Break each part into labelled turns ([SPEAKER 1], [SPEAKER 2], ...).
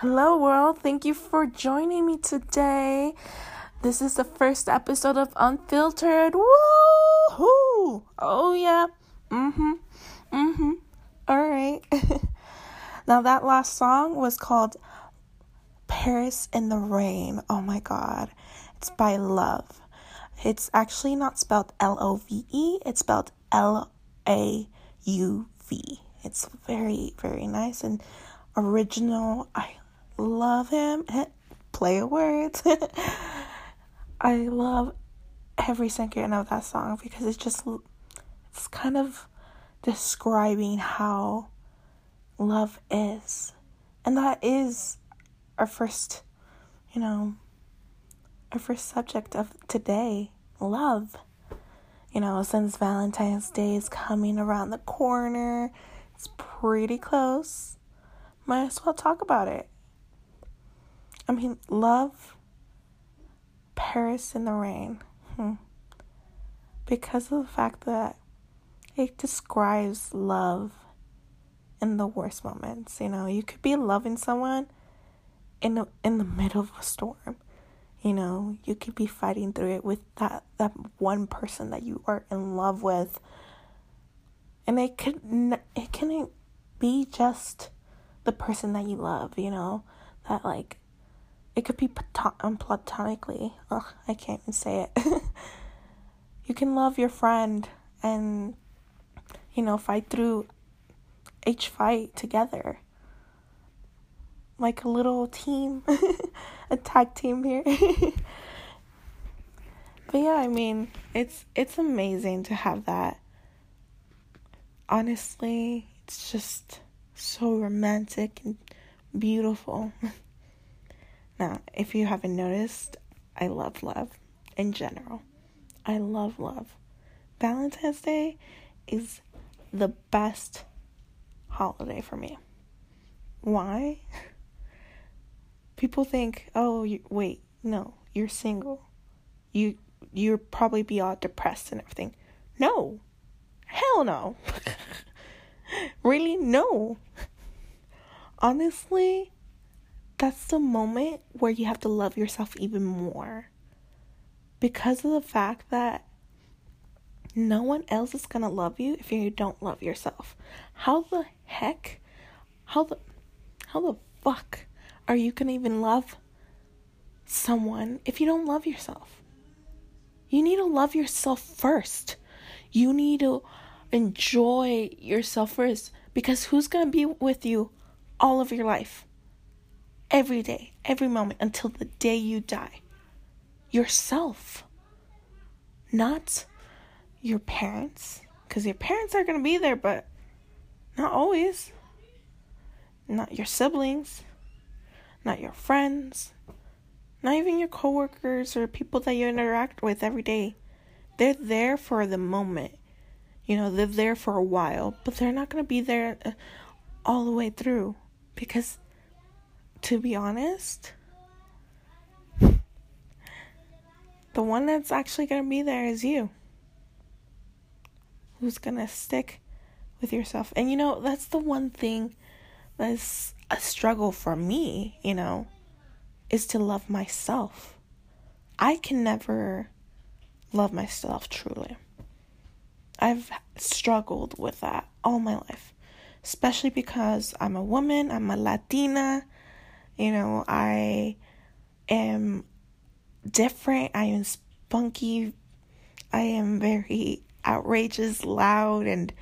[SPEAKER 1] Hello, world. Thank you for joining me today. This is the first episode of Unfiltered. Woohoo! Oh, yeah. Mm hmm. Mm hmm. All right. now, that last song was called Paris in the Rain. Oh my god. It's by Love. It's actually not spelled L O V E, it's spelled L A U V. It's very, very nice and original. I love him. Play a words. I love every second of that song because it's just it's kind of describing how love is. And that is our first, you know, our first subject of today, love. You know, since Valentine's Day is coming around the corner, it's pretty close. Might as well talk about it. I mean, love Paris in the rain. Hmm. Because of the fact that it describes love in the worst moments. You know, you could be loving someone in the, in the middle of a storm. You know, you could be fighting through it with that that one person that you are in love with. And it could it couldn't be just the person that you love, you know, that like it could be platon- um, platonically. Ugh, I can't even say it. you can love your friend and you know fight through each fight together. Like a little team. A tag team here. But yeah i mean it's it's amazing to have that. Honestly it's just so romantic and beautiful now if you haven't noticed i love love in general i love love valentine's day is the best holiday for me. Why? People think, "Oh, you, wait, no, you're single. You you're probably be all depressed and everything." No. Hell no. really? No. Honestly, that's the moment where you have to love yourself even more. Because of the fact that no one else is gonna love you if you don't love yourself. How the heck? How the how the fuck are you gonna even love someone if you don't love yourself? You need to love yourself first. You need to enjoy yourself first because who's gonna be with you all of your life? Every day, every moment until the day you die. Yourself. Not your parents, because your parents are going to be there, but not always. Not your siblings, not your friends, not even your coworkers or people that you interact with every day. They're there for the moment. You know, they're there for a while, but they're not going to be there uh, all the way through because to be honest, the one that's actually going to be there is you who's gonna stick with yourself. And you know, that's the one thing that's a struggle for me, you know, is to love myself. I can never love myself truly. I've struggled with that all my life, especially because I'm a woman, I'm a Latina, you know, I am different, I am spunky, I am very outrageous, loud, and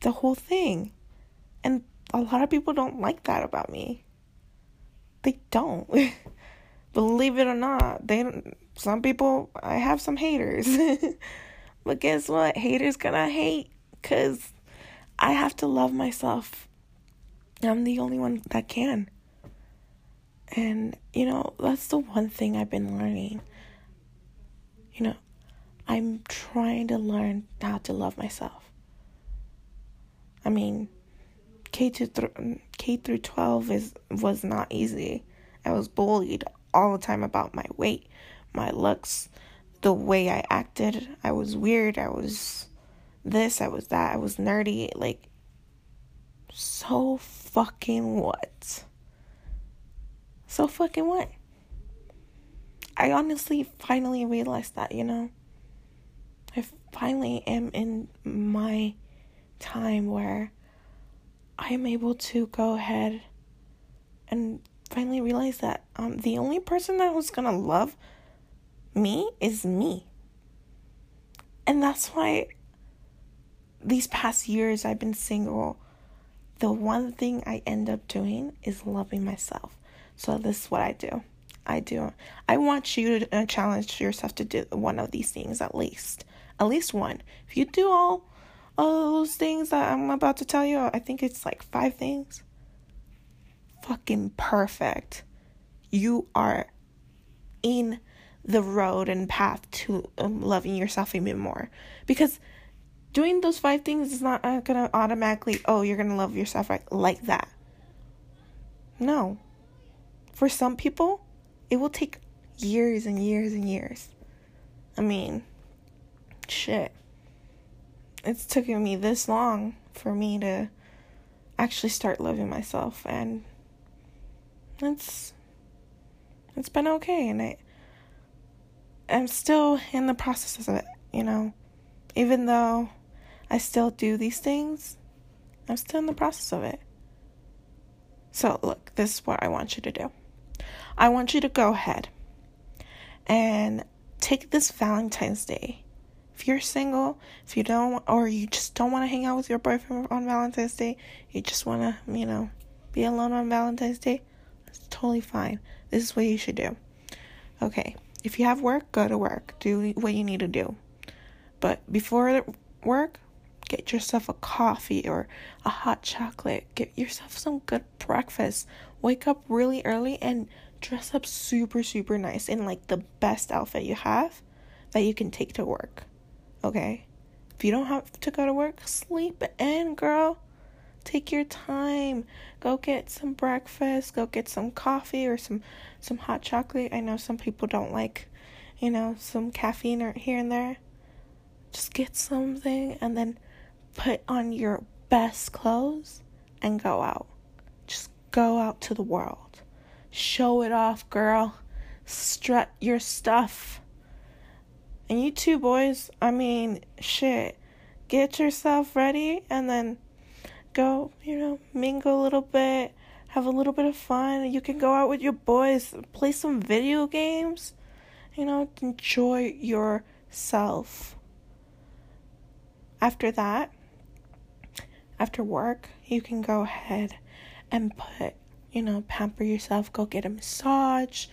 [SPEAKER 1] the whole thing. And a lot of people don't like that about me. They don't. Believe it or not, they don't, some people I have some haters. but guess what? Haters gonna hate cuz I have to love myself. I'm the only one that can. And you know, that's the one thing I've been learning. You know, I'm trying to learn how to love myself. I mean, K to th- K through 12 is was not easy. I was bullied all the time about my weight, my looks, the way I acted. I was weird. I was this, I was that. I was nerdy. Like so fucking what? So fucking what? I honestly finally realized that, you know? I finally am in my time where I am able to go ahead and finally realize that um, the only person that was gonna love me is me. And that's why these past years I've been single. The one thing I end up doing is loving myself. So this is what I do. I do. I want you to uh, challenge yourself to do one of these things at least. At least one. If you do all all those things that I'm about to tell you, I think it's like five things. Fucking perfect. You are in the road and path to um, loving yourself even more. Because doing those five things is not uh, gonna automatically, oh, you're gonna love yourself right, like that. No. For some people, it will take years and years and years. I mean, shit. It's taken me this long for me to actually start loving myself and it's it's been okay and I I'm still in the process of it, you know. Even though I still do these things, I'm still in the process of it. So, look, this is what I want you to do. I want you to go ahead and take this Valentine's Day. If you're single, if you don't, or you just don't want to hang out with your boyfriend on Valentine's Day, you just want to, you know, be alone on Valentine's Day, that's totally fine. This is what you should do. Okay, if you have work, go to work. Do what you need to do. But before work, get yourself a coffee or a hot chocolate. Get yourself some good breakfast. Wake up really early and dress up super, super nice in like the best outfit you have that you can take to work. Okay? If you don't have to go to work, sleep in, girl. Take your time. Go get some breakfast, go get some coffee or some some hot chocolate. I know some people don't like, you know, some caffeine or here and there. Just get something and then put on your best clothes and go out. Just go out to the world. Show it off, girl. Strut your stuff. And you too, boys. I mean, shit. Get yourself ready and then go, you know, mingle a little bit, have a little bit of fun. You can go out with your boys, play some video games, you know, enjoy yourself. After that, after work, you can go ahead and put you know, pamper yourself, go get a massage,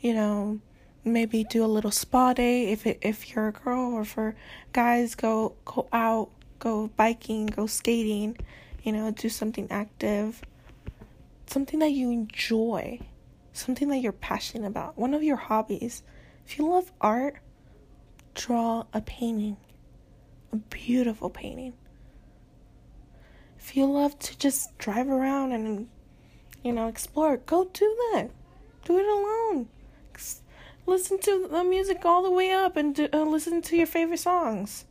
[SPEAKER 1] you know, maybe do a little spa day if it, if you're a girl or for guys go go out, go biking, go skating, you know, do something active. Something that you enjoy, something that you're passionate about, one of your hobbies. If you love art, draw a painting, a beautiful painting. If you love to just drive around and you know, explore. Go do that. Do it alone. Listen to the music all the way up and do, uh, listen to your favorite songs.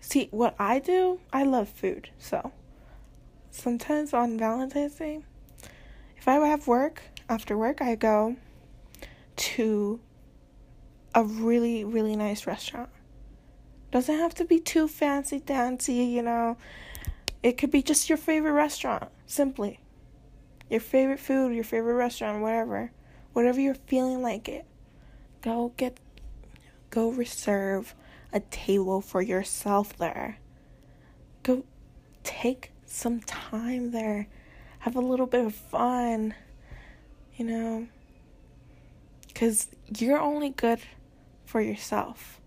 [SPEAKER 1] See, what I do, I love food. So, sometimes on Valentine's Day, if I have work, after work, I go to a really, really nice restaurant. Doesn't have to be too fancy dancy, you know. It could be just your favorite restaurant, simply. Your favorite food, your favorite restaurant, whatever. Whatever you're feeling like it. Go get go reserve a table for yourself there. Go take some time there. Have a little bit of fun. You know, cuz you're only good for yourself.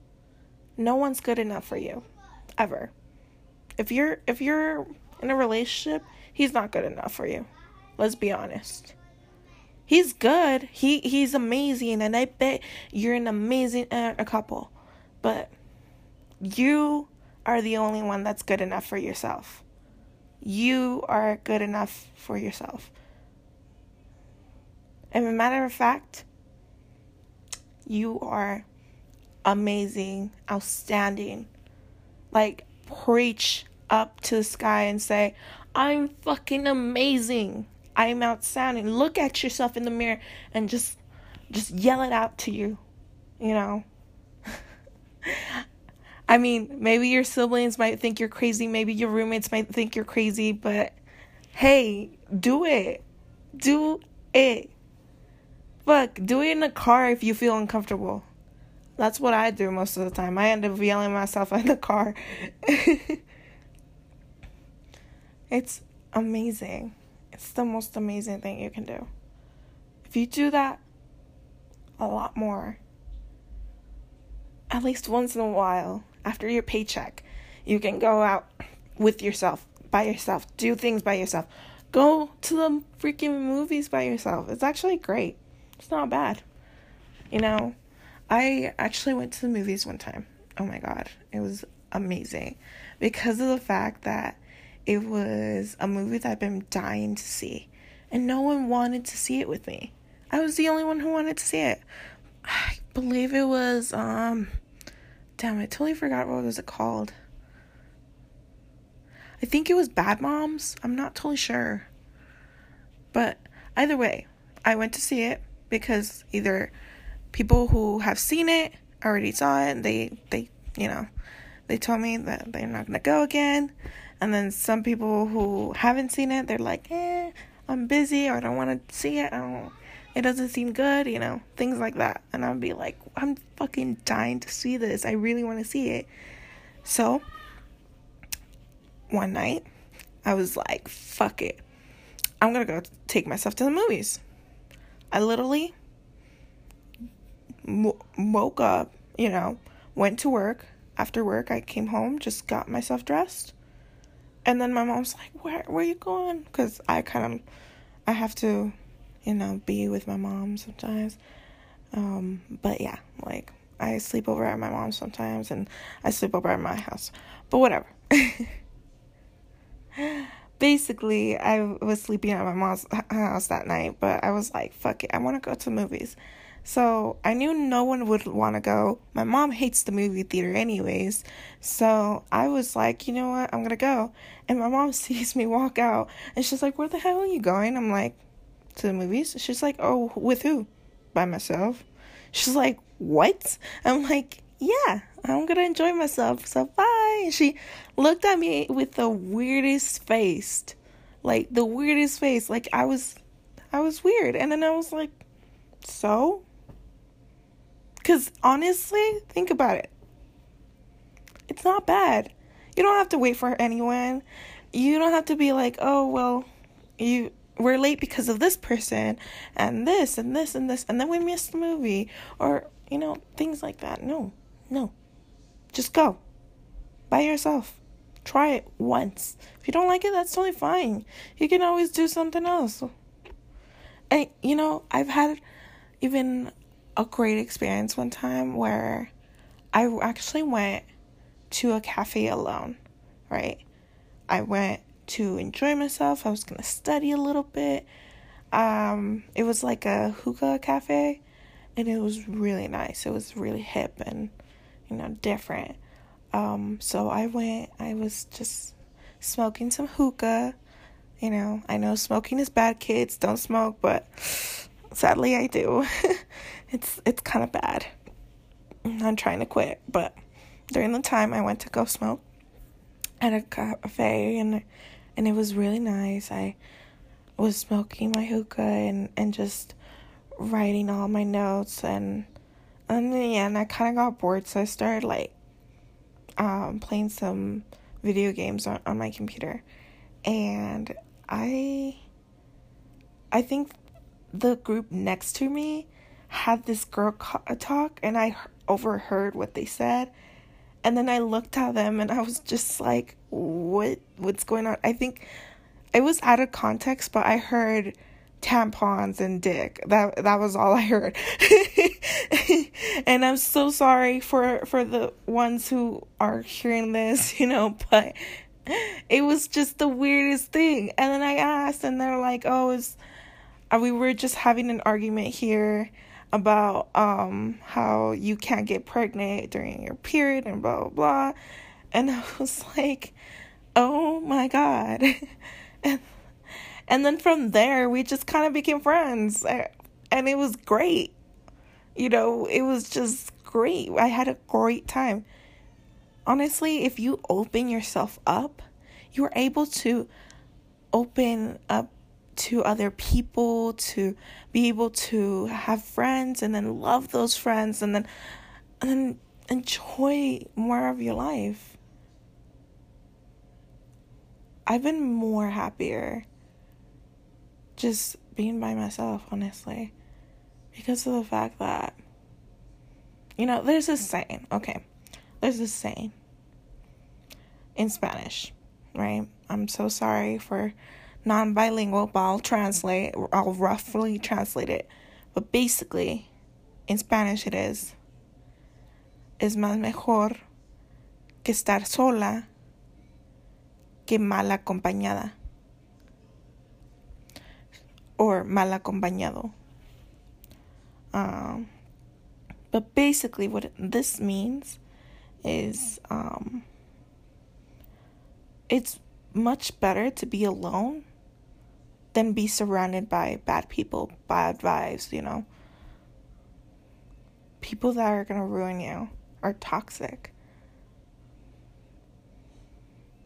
[SPEAKER 1] No one's good enough for you ever if you're if you're in a relationship, he's not good enough for you. Let's be honest. He's good. He he's amazing and I bet you're an amazing uh, a couple. But you are the only one that's good enough for yourself. You are good enough for yourself. And a matter of fact, you are amazing, outstanding. Like, preach up to the sky and say, I'm fucking amazing. I'm outstanding. Look at yourself in the mirror and just just yell it out to you, you know. I mean, maybe your siblings might think you're crazy, maybe your roommates might think you're crazy, but hey, do it. Do it. Fuck, do it in the car if you feel uncomfortable. That's what I do most of the time. I end up yelling myself in the car. it's amazing. It's the most amazing thing you can do. If you do that a lot more, at least once in a while, after your paycheck, you can go out with yourself, by yourself, do things by yourself. Go to the freaking movies by yourself. It's actually great. It's not bad. You know, I actually went to the movies one time. Oh my god, it was amazing because of the fact that it was a movie that I've been dying to see, and no one wanted to see it with me. I was the only one who wanted to see it. I believe it was um damn I totally forgot what was it called. I think it was Bad Moms. I'm not totally sure. But either way, I went to see it because either people who have seen it already saw it they they you know they told me that they're not gonna go again and then some people who haven't seen it they're like eh i'm busy or i don't want to see it. I don't it doesn't seem good you know things like that. And i'll be like i'm fucking dying to see this. I really want to see it. So one night i was like fuck it. I'm gonna go take myself to the movies. I literally woke up, you know, went to work. After work, I came home, just got myself dressed. And then my mom's like, "Where where you going?" Cuz I kind of I have to, you know, be with my mom sometimes. Um, but yeah, like I sleep over at my mom's sometimes and I sleep over at my house. But whatever. Basically, I was sleeping at my mom's house that night, but I was like, fuck it, I want to go to movies. So I knew no one would want to go. My mom hates the movie theater, anyways. So I was like, you know what? I'm going to go. And my mom sees me walk out and she's like, where the hell are you going? I'm like, to the movies. She's like, oh, with who? By myself. She's like, what? I'm like, yeah, I'm going to enjoy myself. So bye. And she looked at me with the weirdest face. Like the weirdest face. Like I was I was weird. And then I was like, so? Because honestly, think about it. It's not bad. You don't have to wait for anyone. You don't have to be like, oh, well, you we're late because of this person and this and this and this and then we missed the movie or you know things like that. No no. Just go. By yourself. Try it once. If you don't like it that's totally fine. You can always do something else. And you know i've had even a great experience one time where I actually went to a cafe alone, right? I went to enjoy myself. I was going to study a little bit. Um, it was like a hookah cafe and it was really nice. It was really hip and you know, different. Um, so I went, I was just smoking some hookah. You know, I know smoking is bad, kids. Don't smoke, but sadly I do. it's it's kind of bad. I'm trying to quit, but during the time I went to go smoke at a cafe and and it was really nice. I was smoking my hookah and and just writing all my notes and and then yeah, and I kind of got bored, so I started like um playing some video games on, on my computer. And I I think the group next to me had this girl talk and I overheard what they said. And then I looked at them and I was just like, what what's going on? I think it was out of context, but I heard tampons and dick. That that was all I heard. and I'm so sorry for for the ones who are hearing this, you know, but it was just the weirdest thing. And then I asked and they're like, "Oh, is uh, we were just having an argument here about um how you can't get pregnant during your period and blah blah blah and i was like oh my god and And then from there, we just kind of became friends. And it was great. You know, it was just great. I had a great time. Honestly, if you open yourself up, you're able to open up to other people, to be able to have friends and then love those friends and then and then enjoy more of your life. I've been more happier just being by myself, honestly, because of the fact that, you know, there's this saying, okay, there's this saying in Spanish, right? I'm so sorry for non bilingual, but I'll translate, I'll roughly translate it. But basically, in Spanish, it is, es más mejor que estar sola que mal acompañada. Or mal acompañado. Um, but basically, what this means is um, it's much better to be alone than be surrounded by bad people, bad vibes, you know. People that are going to ruin you are toxic.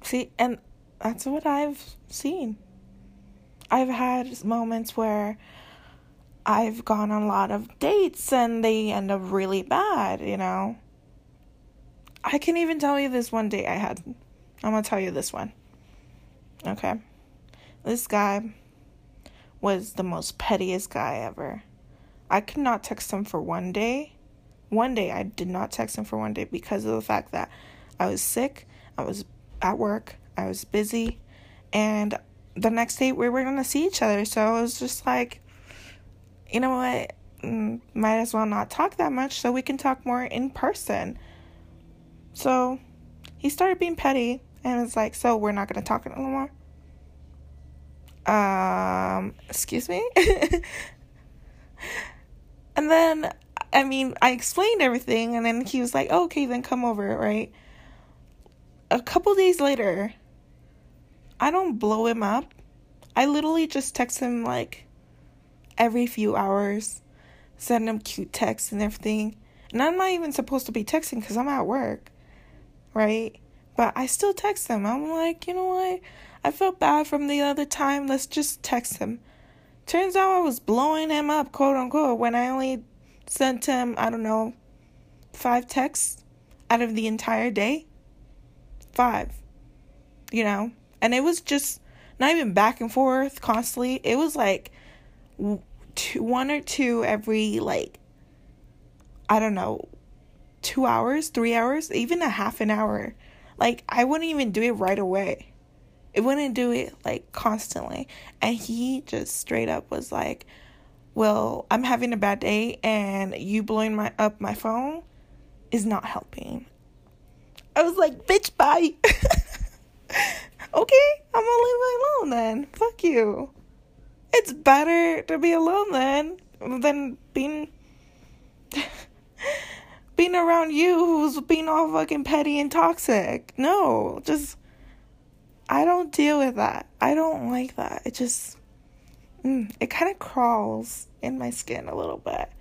[SPEAKER 1] See, and that's what I've seen. I've had moments where I've gone on a lot of dates and they end up really bad, you know. I can even tell you this one date I had. I'm gonna tell you this one. Okay. This guy was the most pettiest guy ever. I could not text him for one day. One day I did not text him for one day because of the fact that I was sick, I was at work, I was busy, and the next day we were gonna see each other. So I was just like, you know what? Mm, might as well not talk that much so we can talk more in person. So he started being petty and it's like, so we're not gonna talk anymore. Um, excuse me. and then, I mean, I explained everything, and then he was like, oh, "Okay, then come over." Right. A couple days later, I don't blow him up. I literally just text him like every few hours, send him cute texts and everything. And I'm not even supposed to be texting because I'm at work, right? But I still text him. I'm like, you know what? I felt bad from the other time. Let's just text him. Turns out I was blowing him up, quote unquote, when I only sent him, I don't know, five texts out of the entire day. Five. You know? And it was just not even back and forth constantly. It was like two, one or two every, like, I don't know, two hours, three hours, even a half an hour. Like, I wouldn't even do it right away. It wouldn't do it like constantly. And he just straight up was like, Well, I'm having a bad day and you blowing my up my phone is not helping. I was like, bitch, bye. okay, I'm gonna leave you alone then. Fuck you. It's better to be alone then than being being around you who's being all fucking petty and toxic. No, just I don't deal with that. I don't like that. It just, mm, it kind of crawls in my skin a little bit.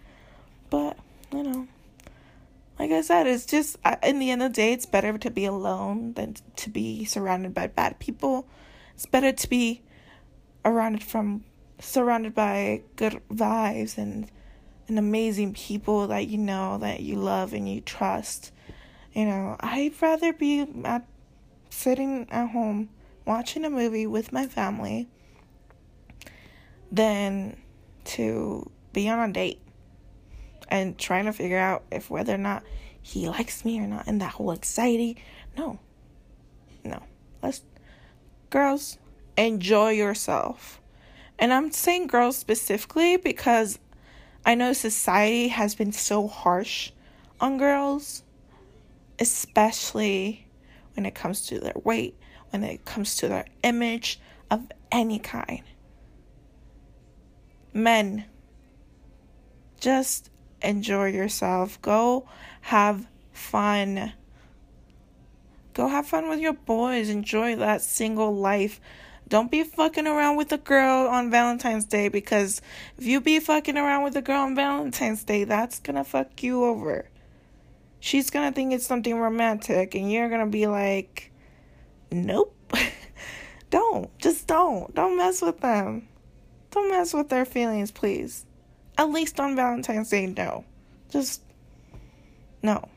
[SPEAKER 1] But, you know, like I said, it's just, in the end of the day, it's better to be alone than to be surrounded by bad people. It's better to be surrounded from, surrounded by good vibes and, and amazing people that you know, that you love and you trust. You know, I'd rather be at sitting at home watching a movie with my family than to be on a date and trying to figure out if whether or not he likes me or not and that whole anxiety. No. No. Let's girls enjoy yourself. And I'm saying girls specifically because I know society has been so harsh on girls, especially when it comes to their weight, when it comes to their image of any kind. Men, just enjoy yourself. Go have fun. Go have fun with your boys. Enjoy that single life. Don't be fucking around with a girl on Valentine's Day because if you be fucking around with a girl on Valentine's Day, that's gonna fuck you over. She's gonna think it's something romantic, and you're gonna be like, nope. don't. Just don't. Don't mess with them. Don't mess with their feelings, please. At least on Valentine's Day, no. Just, no.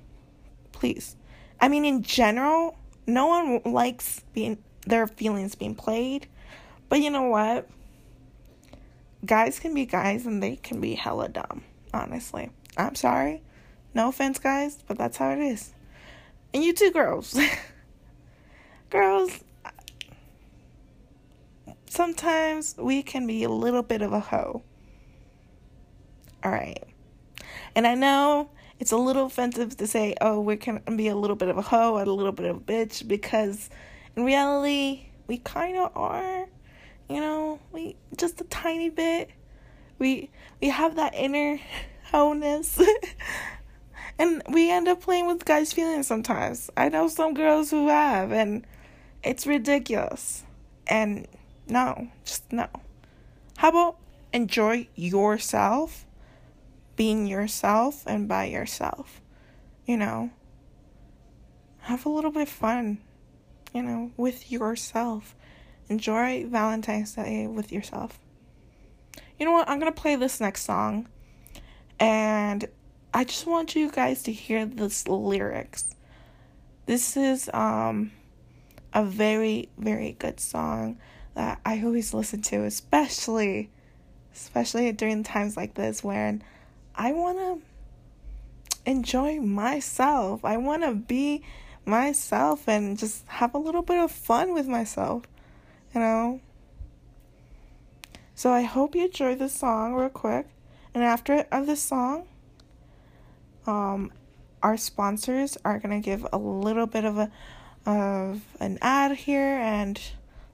[SPEAKER 1] Please. I mean, in general, no one likes being their feelings being played. But you know what? Guys can be guys and they can be hella dumb, honestly. I'm sorry. No offense, guys, but that's how it is. And you too, girls. girls, sometimes we can be a little bit of a hoe. Alright. And I know it's a little offensive to say, oh, we can be a little bit of a hoe, and a little bit of a bitch, because in reality, we kind of are. You know, we just a tiny bit. We we have that inner wholeness. and we end up playing with guys' feelings sometimes. I know some girls who have and it's ridiculous. And no, just no. How about enjoy yourself, being yourself and by yourself? You know, have a little bit of fun you know, with yourself. Enjoy Valentine's Day with yourself. You know what? I'm going to play this next song. And I just want you guys to hear this lyrics. This is um a very very good song that I always listen to, especially especially during times like this when I want to enjoy myself. I want to be myself and just have a little bit of fun with myself, you know? So I hope you enjoy this song real quick. And after of this song, um, our sponsors are gonna give a little bit of a of an ad here and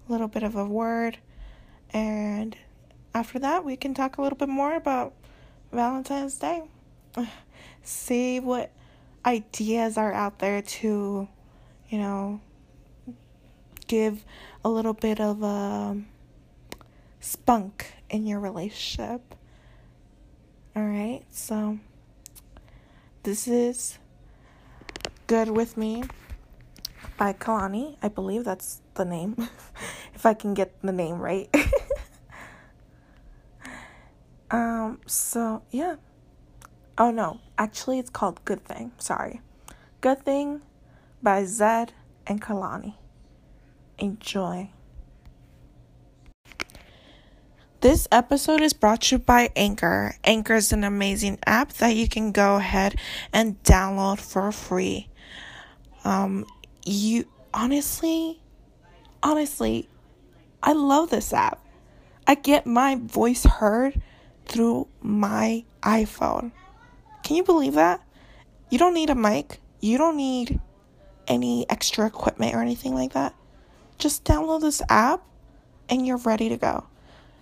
[SPEAKER 1] a little bit of a word, and after that we can talk a little bit more about Valentine's Day. See what ideas are out there to, you know, give a little bit of a spunk in your relationship. All right, so this is Good With Me by Kehlani. I believe that's the name, if I can get the name right. um, so yeah. Oh no, actually it's called Good Thing. Sorry. Good Thing by Zedd and Kehlani. Enjoy. This episode is brought to you by Anchor. Anchor is an amazing app that you can go ahead and download for free. Um, you honestly, honestly, I love this app. I get my voice heard through my iPhone. Can you believe that? You don't need a mic. You don't need any extra equipment or anything like that. Just download this app and you're ready to go.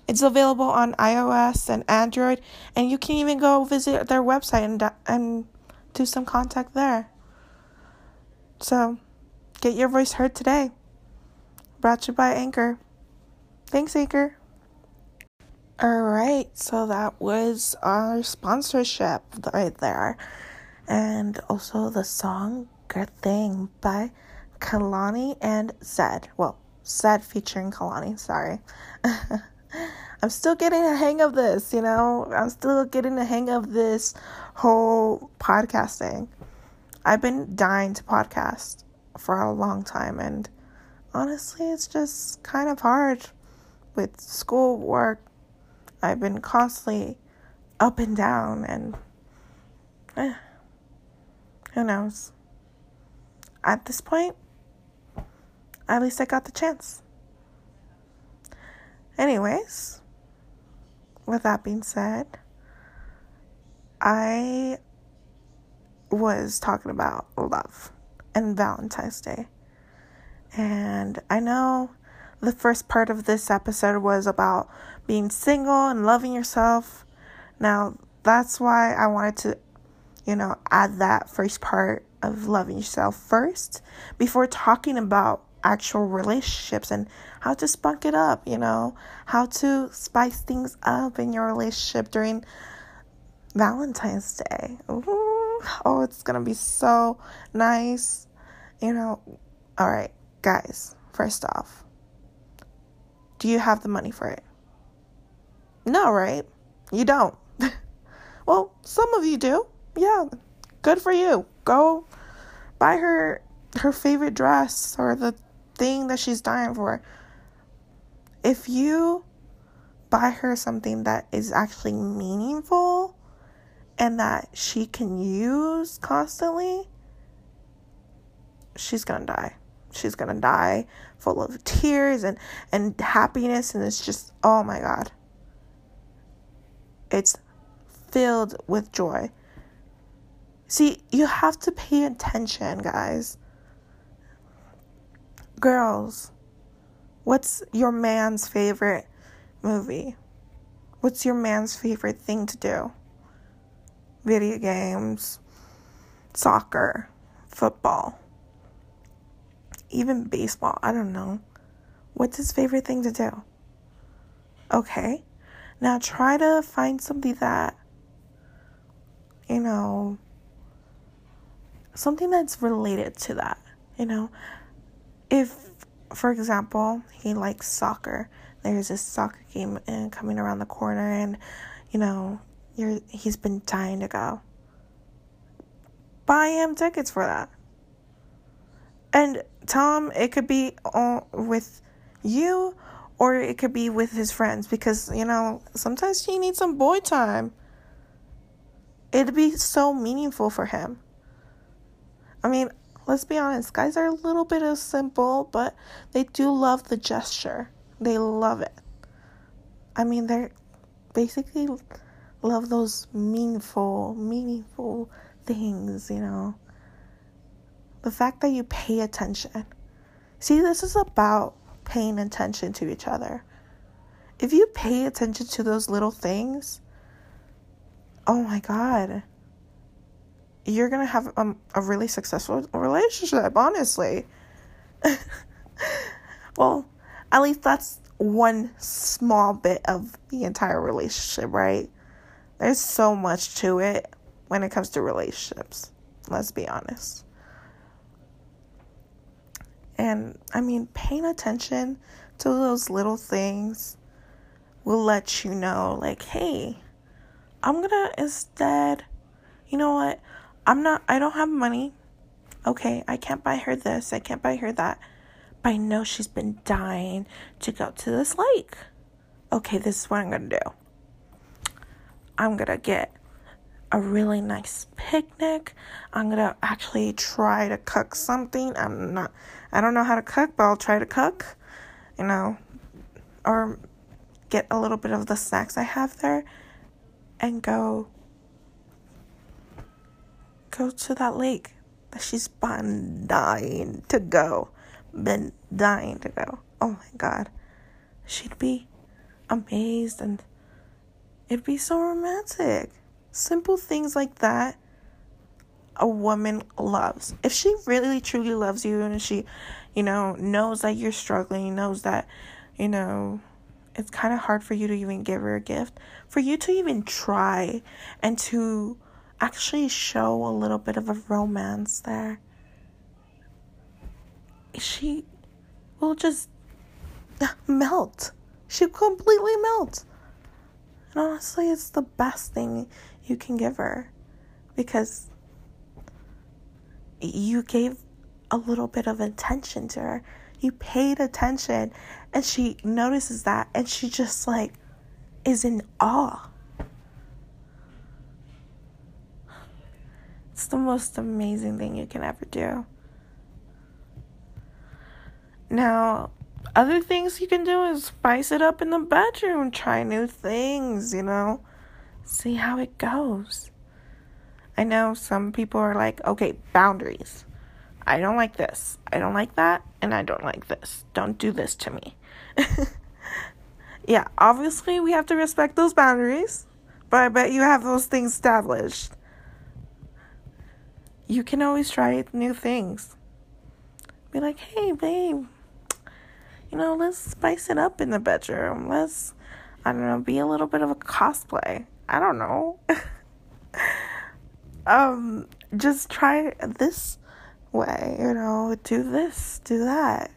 [SPEAKER 1] It's available on iOS and Android, and you can even go visit their website and and do some contact there. So, get your voice heard today. Brought to you by Anchor. Thanks, Anchor. All right, so that was our sponsorship right there. And also the song Good Thing by Kehlani and Zedd. Well, Zedd featuring Kehlani, sorry. I'm still getting a hang of this, you know? I'm still getting a hang of this whole podcasting. I've been dying to podcast for a long time, and honestly, it's just kind of hard with school, work, I've been constantly up and down, and eh, who knows? At this point, at least I got the chance. Anyways, with that being said, I was talking about love and Valentine's Day. And I know the first part of this episode was about being single and loving yourself. Now, that's why I wanted to, you know, add that first part of loving yourself first before talking about actual relationships and how to spunk it up, you know, how to spice things up in your relationship during Valentine's Day. Ooh, oh, it's gonna be so nice, you know. All right, guys, first off, do you have the money for it? No, right? You don't. well, some of you do. Yeah, good for you. Go buy her her favorite dress or the thing that she's dying for. If you buy her something that is actually meaningful and that she can use constantly, she's gonna die. She's gonna die full of tears and, and happiness, and it's just, oh my god. It's filled with joy. See, you have to pay attention, guys. Girls, what's your man's favorite movie? What's your man's favorite thing to do? Video games, soccer, football, even baseball. I don't know. What's his favorite thing to do? Okay. Now try to find something that, you know, something that's related to that. You know, if, for example, he likes soccer, there's this soccer game coming around the corner, and you know, you're he's been dying to go. Buy him tickets for that. And Tom, it could be all with you or it could be with his friends because, you know, sometimes he needs some boy time. It'd be so meaningful for him. I mean, let's be honest, guys are a little bit of simple, but they do love the gesture. They love it. I mean, they're basically love those meaningful, meaningful things, you know. The fact that you pay attention. See, this is about paying attention to each other. If you pay attention to those little things, oh my God you're gonna have a, a really successful relationship, honestly. well, at least that's one small bit of the entire relationship, right? There's so much to it when it comes to relationships. Let's be honest. And I mean, paying attention to those little things will let you know, like, hey, I'm gonna instead, you know what? I'm not, I don't have money. Okay, I can't buy her this, I can't buy her that. But I know she's been dying to go to this lake. Okay, this is what I'm gonna do. I'm gonna get a really nice picnic. I'm gonna actually try to cook something. I'm not, I don't know how to cook, but I'll try to cook, you know, or get a little bit of the snacks I have there and go go to that lake that she's been dying to go. Been dying to go. Oh my god. She'd be amazed and it'd be so romantic. Simple things like that a woman loves. If she really truly loves you and she, you know, knows that you're struggling, knows that, you know, it's kind of hard for you to even give her a gift, for you to even try and to actually show a little bit of a romance there. She will just melt. She completely melt. And honestly, it's the best thing you can give her because you gave a little bit of attention to her. You paid attention, and she notices that, and she just like is in awe. It's the most amazing thing you can ever do. Now, other things you can do is spice it up in the bedroom, try new things, you know, see how it goes. I know some people are like, okay, boundaries. I don't like this, I don't like that, and I don't like this. Don't do this to me. yeah, obviously, we have to respect those boundaries, but I bet you have those things established you can always try new things. Be like, hey, babe, you know, let's spice it up in the bedroom. Let's, I don't know, be a little bit of a cosplay. I don't know. um, just try this way, you know, do this, do that.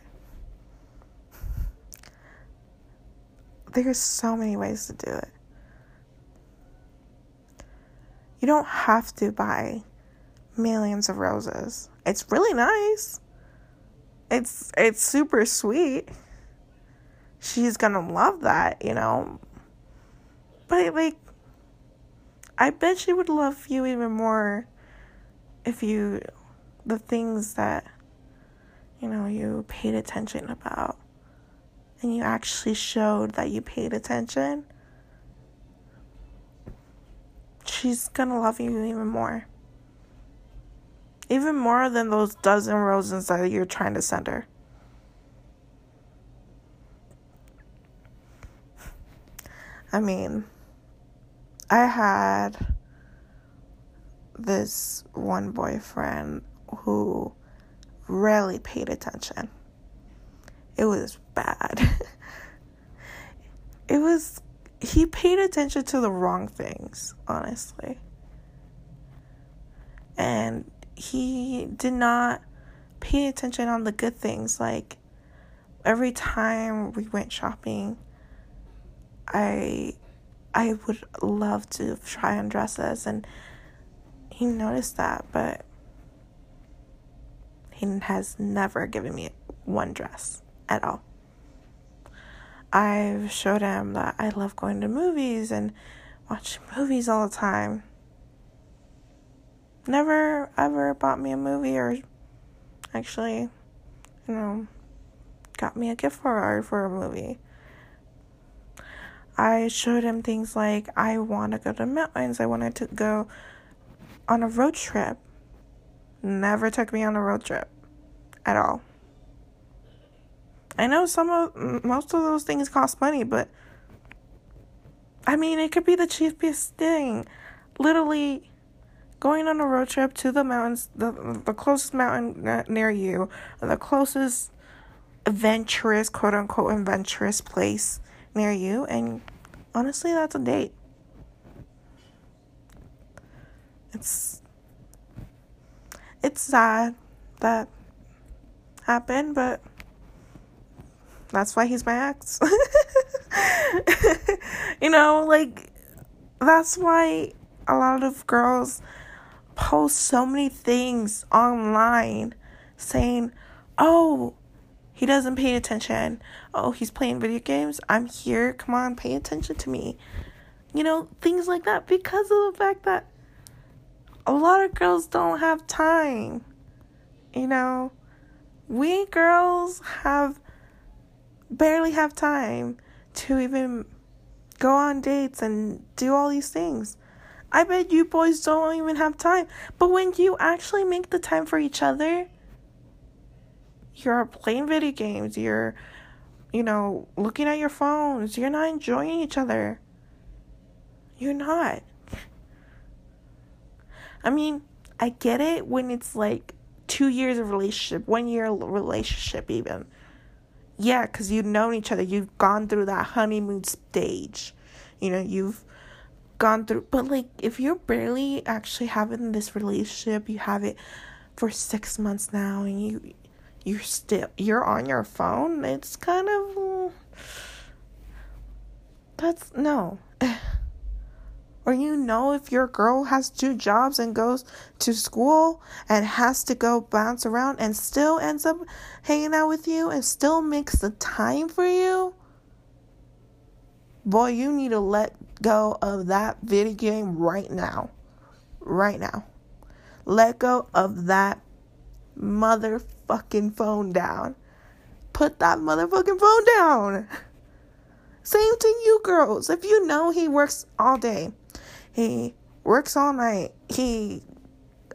[SPEAKER 1] There's so many ways to do it. You don't have to buy millions of roses. It's really nice. It's it's super sweet. She's going to love that, you know. But like I bet she would love you even more if you the things that you know you paid attention about and you actually showed that you paid attention she's gonna love you even more. Even more than those dozen roses that you're trying to send her. I mean, I had this one boyfriend who rarely paid attention. It was bad. it was he paid attention to the wrong things, honestly. And he did not pay attention on the good things. Like every time we went shopping, I I would love to try on dresses and he noticed that, but he has never given me one dress at all. I've showed him that I love going to movies and watching movies all the time. Never ever bought me a movie or actually, you know, got me a gift card for a movie. I showed him things like I want to go to mountains. I wanted to go on a road trip. Never took me on a road trip at all. I know some of most of those things cost money, but I mean, it could be the cheapest thing. Literally going on a road trip to the mountains, the the closest mountain near you, the closest adventurous, quote unquote, adventurous place near you, and honestly, that's a date. It's it's sad that happened, but that's why he's my ex. you know, like, that's why a lot of girls post so many things online saying, oh, he doesn't pay attention. Oh, he's playing video games. I'm here. Come on, pay attention to me. You know, things like that because of the fact that a lot of girls don't have time. You know, we girls have barely have time to even go on dates and do all these things. I bet you boys don't even have time. But when you actually make the time for each other, you're playing video games, you're, you know, looking at your phones, you're not enjoying each other. You're not. I mean, I get it when it's like two years of relationship, one year relationship, even yeah, because you've known each other. You've gone through that honeymoon stage. You know, you've gone through. But, like, if you're barely actually having this relationship, you have it for six months now, and you. You're still you're on your phone. It's kind of that's no. or you know if your girl has two jobs and goes to school and has to go bounce around and still ends up hanging out with you and still makes the time for you boy you need to let go of that video game right now right now let go of that motherfucking phone down put that motherfucking phone down same to you girls if you know he works all day he works all night. He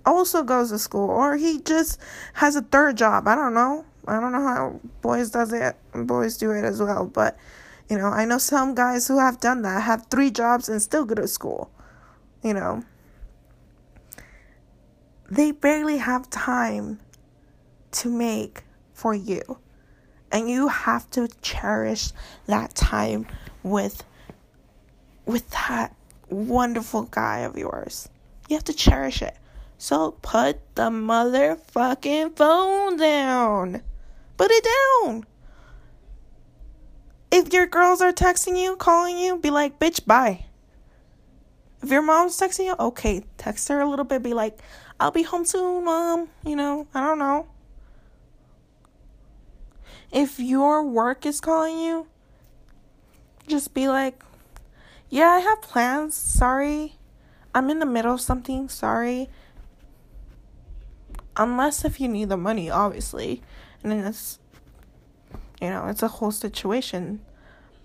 [SPEAKER 1] also goes to school or he just has a third job. I don't know. I don't know how boys does it. Boys do it as well, but you know, I know some guys who have done that, have three jobs and still go to school. You know. They barely have time to make for you. And you have to cherish that time with with that wonderful guy of yours. You have to cherish it. So put the motherfucking phone down. Put it down. If your girls are texting you, calling you, be like, bitch, bye. If your mom's texting you, okay, text her a little bit, be like, I'll be home soon, mom. You know, I don't know. If your work is calling you, just be like, yeah, I have plans. Sorry. I'm in the middle of something. Sorry. Unless if you need the money, obviously. And then it's, you know, it's a whole situation.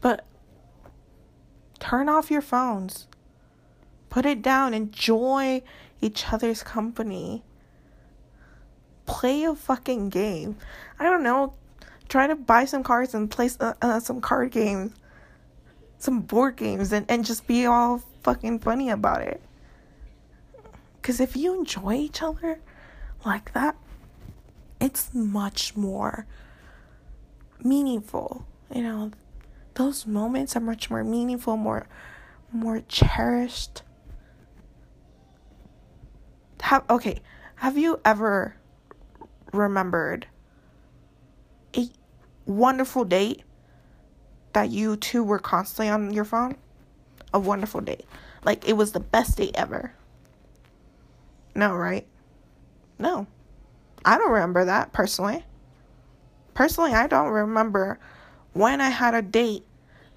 [SPEAKER 1] But turn off your phones. Put it down. Enjoy each other's company. Play a fucking game. I don't know. Try to buy some cards and play uh, uh, some card games, some board games, and, and just be all fucking funny about it. Because if you enjoy each other like that, it's much more meaningful. You know, those moments are much more meaningful, more more cherished. Have okay, have you ever remembered a wonderful date that you two were constantly on your phone? A wonderful date. Like it was the best date ever. No, right? No. I don't remember that personally. Personally, I don't remember when I had a date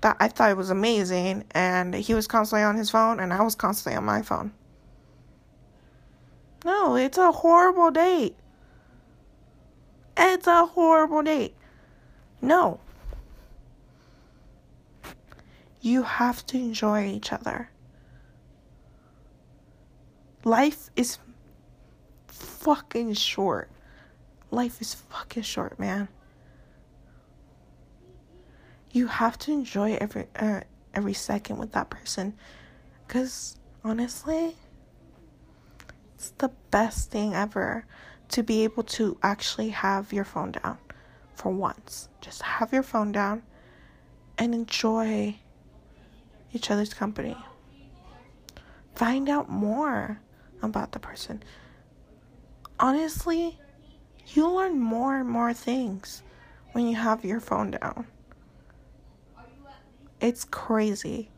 [SPEAKER 1] that I thought was amazing and he was constantly on his phone and I was constantly on my phone. No, it's a horrible date. It's a horrible date. No. You have to enjoy each other. Life is fucking short. Life is fucking short, man. You have to enjoy every uh, every second with that person cuz honestly it's the best thing ever to be able to actually have your phone down for once. Just have your phone down and enjoy each other's company. Find out more about the person. Honestly, you learn more and more things when you have your phone down. It's crazy.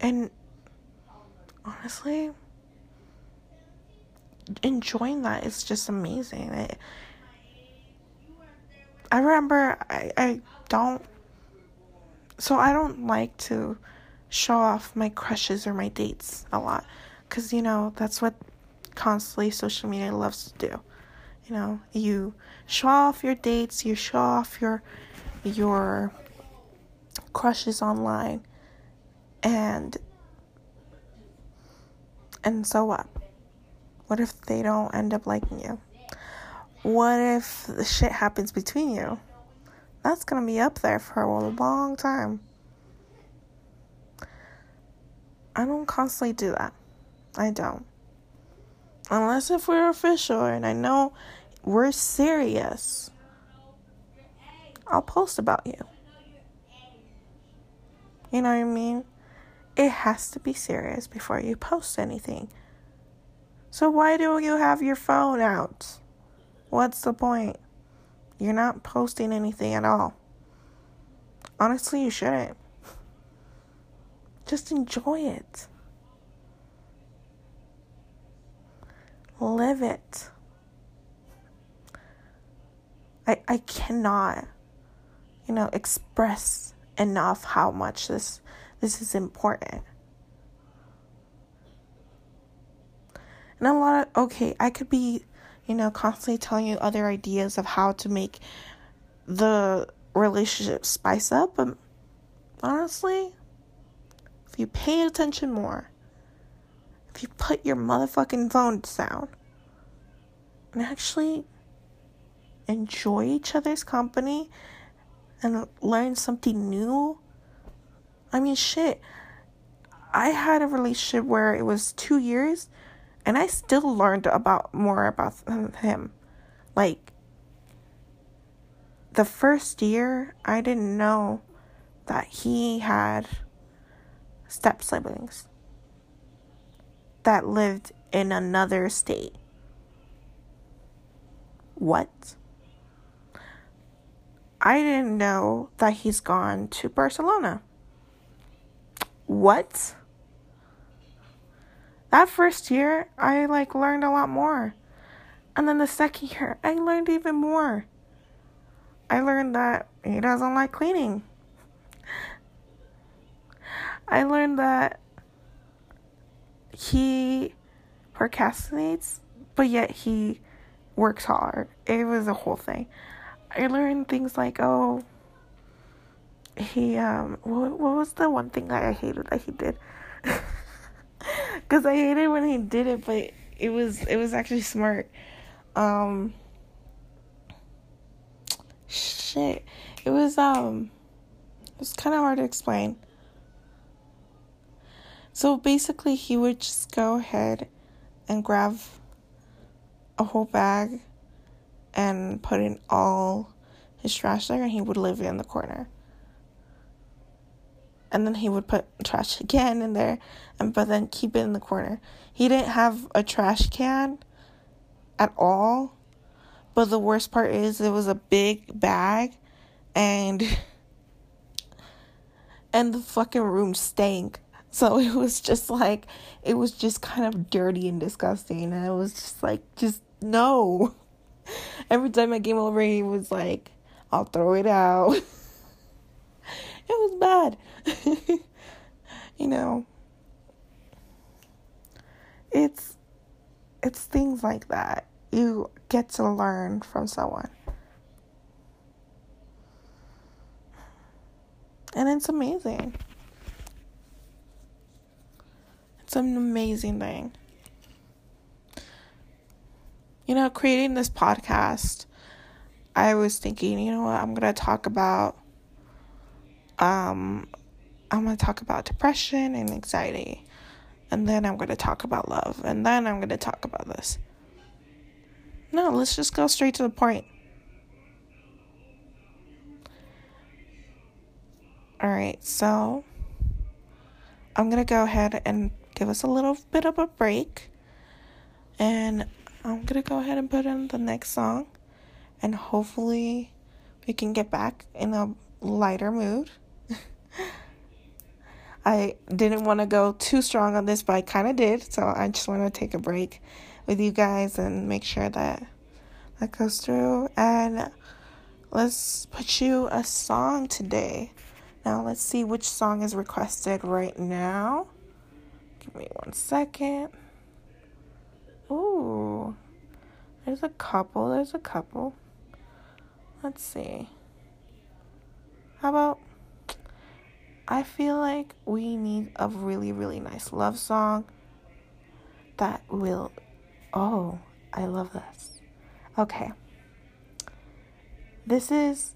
[SPEAKER 1] And honestly, enjoying that is just amazing. I, I remember I, I don't so I don't like to show off my crushes or my dates a lot because you know that's what constantly social media loves to do you know you show off your dates you show off your your crushes online and and so what what if they don't end up liking you what if the shit happens between you that's gonna be up there for a long time I don't constantly do that. I don't. Unless if we're official and I know we're serious. I'll post about you. You know what I mean? It has to be serious before you post anything. So why do you have your phone out? What's the point? You're not posting anything at all. Honestly, you shouldn't. Just enjoy it. Live it. I I cannot you know express enough how much this this is important. And a lot of okay, I could be, you know, constantly telling you other ideas of how to make the relationship spice up, but honestly, if you pay attention more, if you put your motherfucking phone down and actually enjoy each other's company and learn something new. I mean, shit. I had a relationship where it was two years and I still learned about more about him. Like, the first year, I didn't know that he had step siblings that lived in another state. What? I didn't know that he's gone to Barcelona. What? That first year, I like learned a lot more. And then the second year, I learned even more. I learned that he doesn't like cleaning. I learned that he procrastinates, but yet he works hard. It was a whole thing. I learned things like, oh, he, um, what, what was the one thing that I hated that he did? Because I hated when he did it, but it was, it was actually smart. Um, shit. It was, um, it was kind of hard to explain. So basically, he would just go ahead and grab a whole bag and put in all his trash there, and he would leave it in the corner. And then he would put trash again in there, and but then keep it in the corner. He didn't have a trash can at all. But the worst part is it was a big bag and and the fucking room stank. So it was just like it was just kind of dirty and disgusting and it was just like just no. Every time I came over he was like, I'll throw it out. it was bad. you know. It's it's things like that you get to learn from someone. And it's amazing. It's an amazing thing. You know, creating this podcast, I was thinking, you know what, I'm going to talk about um I'm going to talk about depression and anxiety. And then I'm going to talk about love. And then I'm going to talk about this. No, let's just go straight to the point. Alright, so I'm gonna go ahead and give us a little bit of a break. And I'm gonna go ahead and put in the next song. And hopefully we can get back in a lighter mood. I didn't want to go too strong on this, but I kind of did. So I just want to take a break with you guys and make sure that that goes through. And let's put you a song today. Now, let's see which song is requested right now. Give me one second. Ooh, there's a couple. There's a couple. Let's see. How about I feel like we need a really, really nice love song that will Oh, I love this. Okay. This is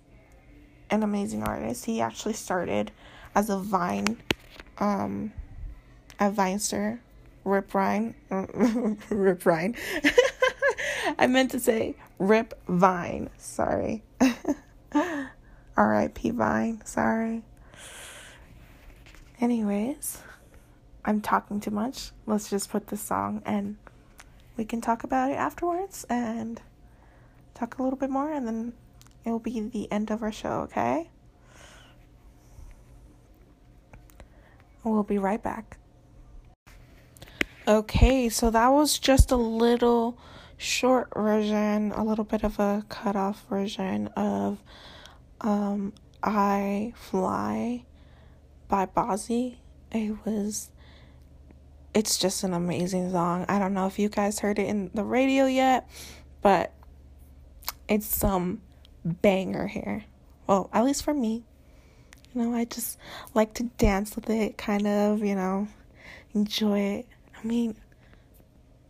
[SPEAKER 1] an amazing artist. He actually started as a Vine, um, a Vinester, Rip Ryan, Rip Ryan. I meant to say Rip Vine. Sorry. R.I.P. Vine. Sorry. Anyways, I'm talking too much. Let's just put this song and we can talk about it afterwards and talk a little bit more, and then it will be the end of our show, okay? We'll be right back. Okay, so that was just a little short version, a little bit of a cut off version of um, I Fly by Bazzi. It was it's just an amazing song. I don't know if you guys heard it in the radio yet, but it's some banger here. Well, at least for me. You know, I just like to dance with it, kind of, you know, enjoy it. I mean,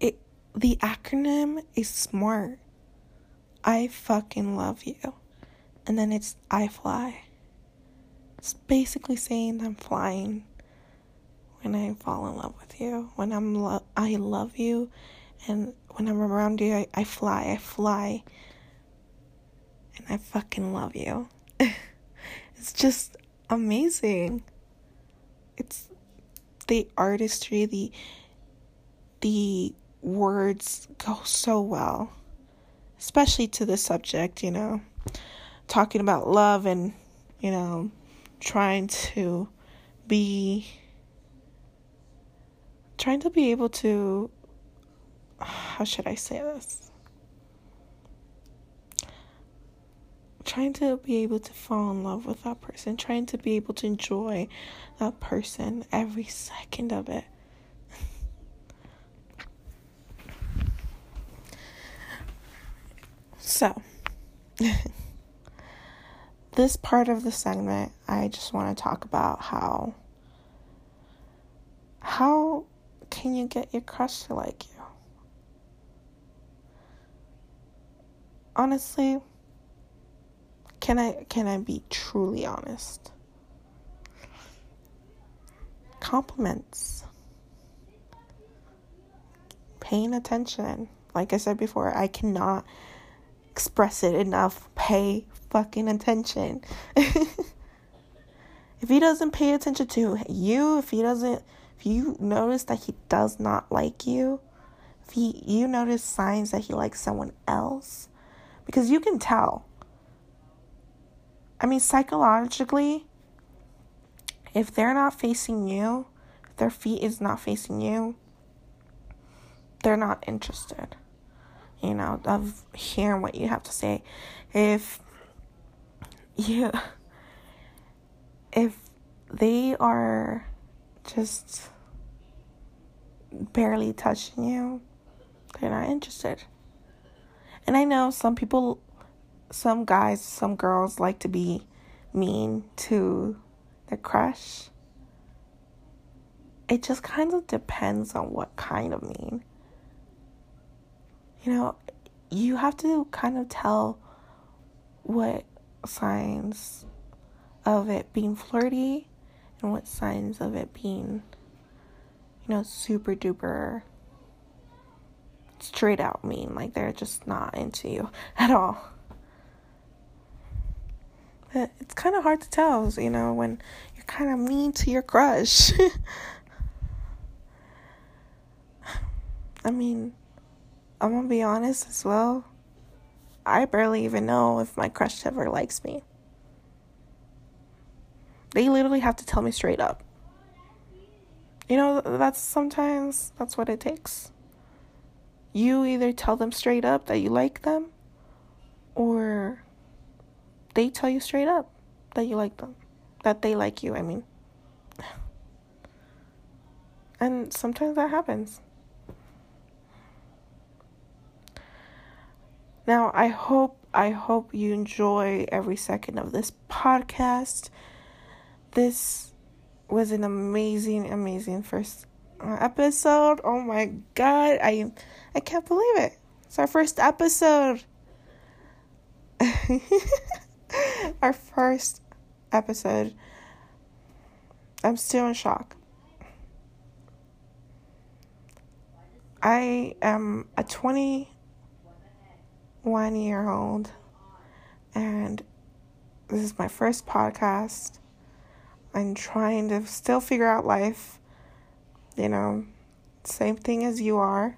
[SPEAKER 1] it the acronym is smart. I fucking love you. And then it's I fly. It's basically saying I'm flying when I fall in love with you, when I'm lo- I love you, and when I'm around you, I, I fly, I fly. And I fucking love you. it's just amazing. It's the artistry, the the words go so well. Especially to the subject, you know. Talking about love and, you know, trying to be trying to be able to how should I say this? Trying to be able to fall in love with that person, trying to be able to enjoy that person every second of it. So, this part of the segment, I just want to talk about how how can you get your crush to like you? honestly, can I can I be truly honest? Compliments. Paying attention. Like I said before, I cannot express it enough. Pay fucking attention. if he doesn't pay attention to you, if he doesn't if you notice that he does not like you, if he you notice signs that he likes someone else, because you can tell. I mean, psychologically, if they're not facing you, if their feet is not facing you, they're not interested, you know, of hearing what you have to say. If you, if they are just barely touching you, they're not interested. And I know some people, some guys, some girls like to be mean to their crush. It just kind of depends on what kind of mean. You know, you have to kind of tell what signs of it being flirty and what signs of it being, you know, super duper straight out mean. Like they're just not into you at all. But it's kind of hard to tell, you know, when you're kind of mean to your crush. I mean, I'm gonna be honest as well. I barely even know if my crush ever likes me. They literally have to tell me straight up. You know, that's sometimes that's what it takes you either tell them straight up that you like them or they tell you straight up that you like them that they like you i mean and sometimes that happens now i hope i hope you enjoy every second of this podcast this was an amazing amazing first uh, episode. Oh my god, I I can't believe it. It's our first episode. our first episode. I'm still in shock. I am a 21 year old and this is my first podcast. I'm trying to still figure out life you know, same thing as you are.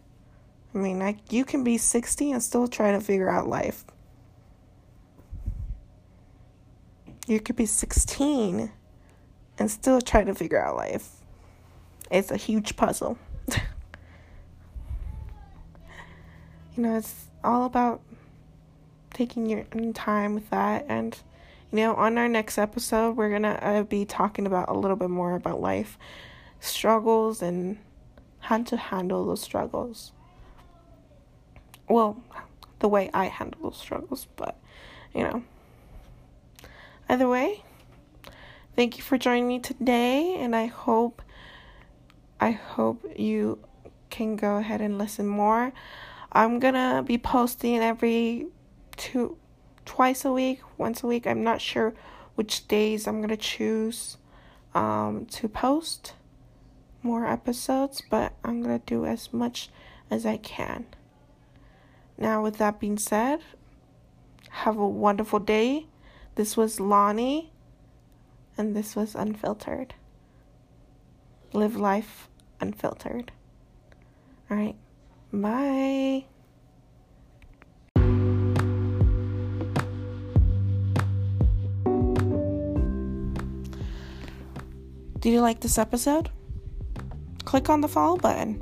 [SPEAKER 1] I mean, like you can be 60 and still try to figure out life. You could be 16 and still try to figure out life. It's a huge puzzle. you know, it's all about taking your time with that and you know, on our next episode, we're going to uh, be talking about a little bit more about life struggles and how to handle those struggles. Well, the way I handle those struggles, but you know. Either way, thank you for joining me today and I hope I hope you can go ahead and listen more. I'm to be posting every two twice a week, once a week. I'm not sure which days I'm going to choose um, to post more episodes, but I'm going to do as much as I can. Now, with that being said, Have a wonderful day. This was Lonnie, and this was Unfiltered. Live life unfiltered. All right. Bye. Did you like this episode? Click on the follow button.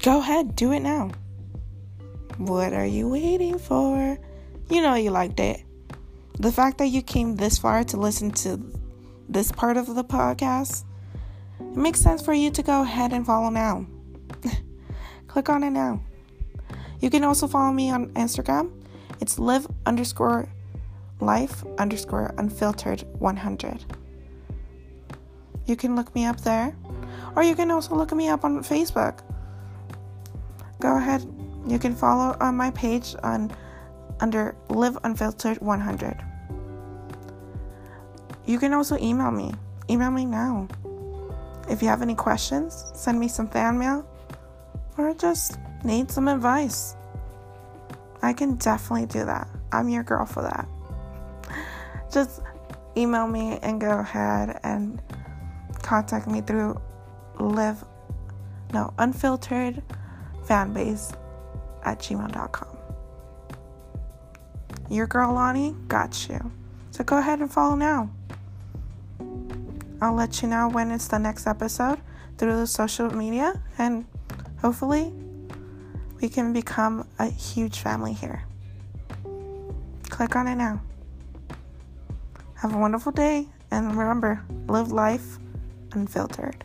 [SPEAKER 1] Go ahead, do it now. What are you waiting for? You know you liked it. The fact that you came this far to listen to this part of the podcast, it makes sense for you to go ahead and follow now. Click on it now. You can also follow me on Instagram. It's live underscore life underscore unfiltered 100. You can look me up there, or you can also look me up on Facebook. Go ahead, you can follow on my page on under live unfiltered 100. You can also email me. Email me now. If you have any questions, send me some fan mail or just need some advice. I can definitely do that. I'm your girl for that. Just email me and go ahead and contact me through live no unfiltered fanbase at gmail.com. Your girl Lonnie got you. So go ahead and follow now. I'll let you know when it's the next episode through the social media and hopefully we can become a huge family here. Click on it now. Have a wonderful day and remember, live life unfiltered.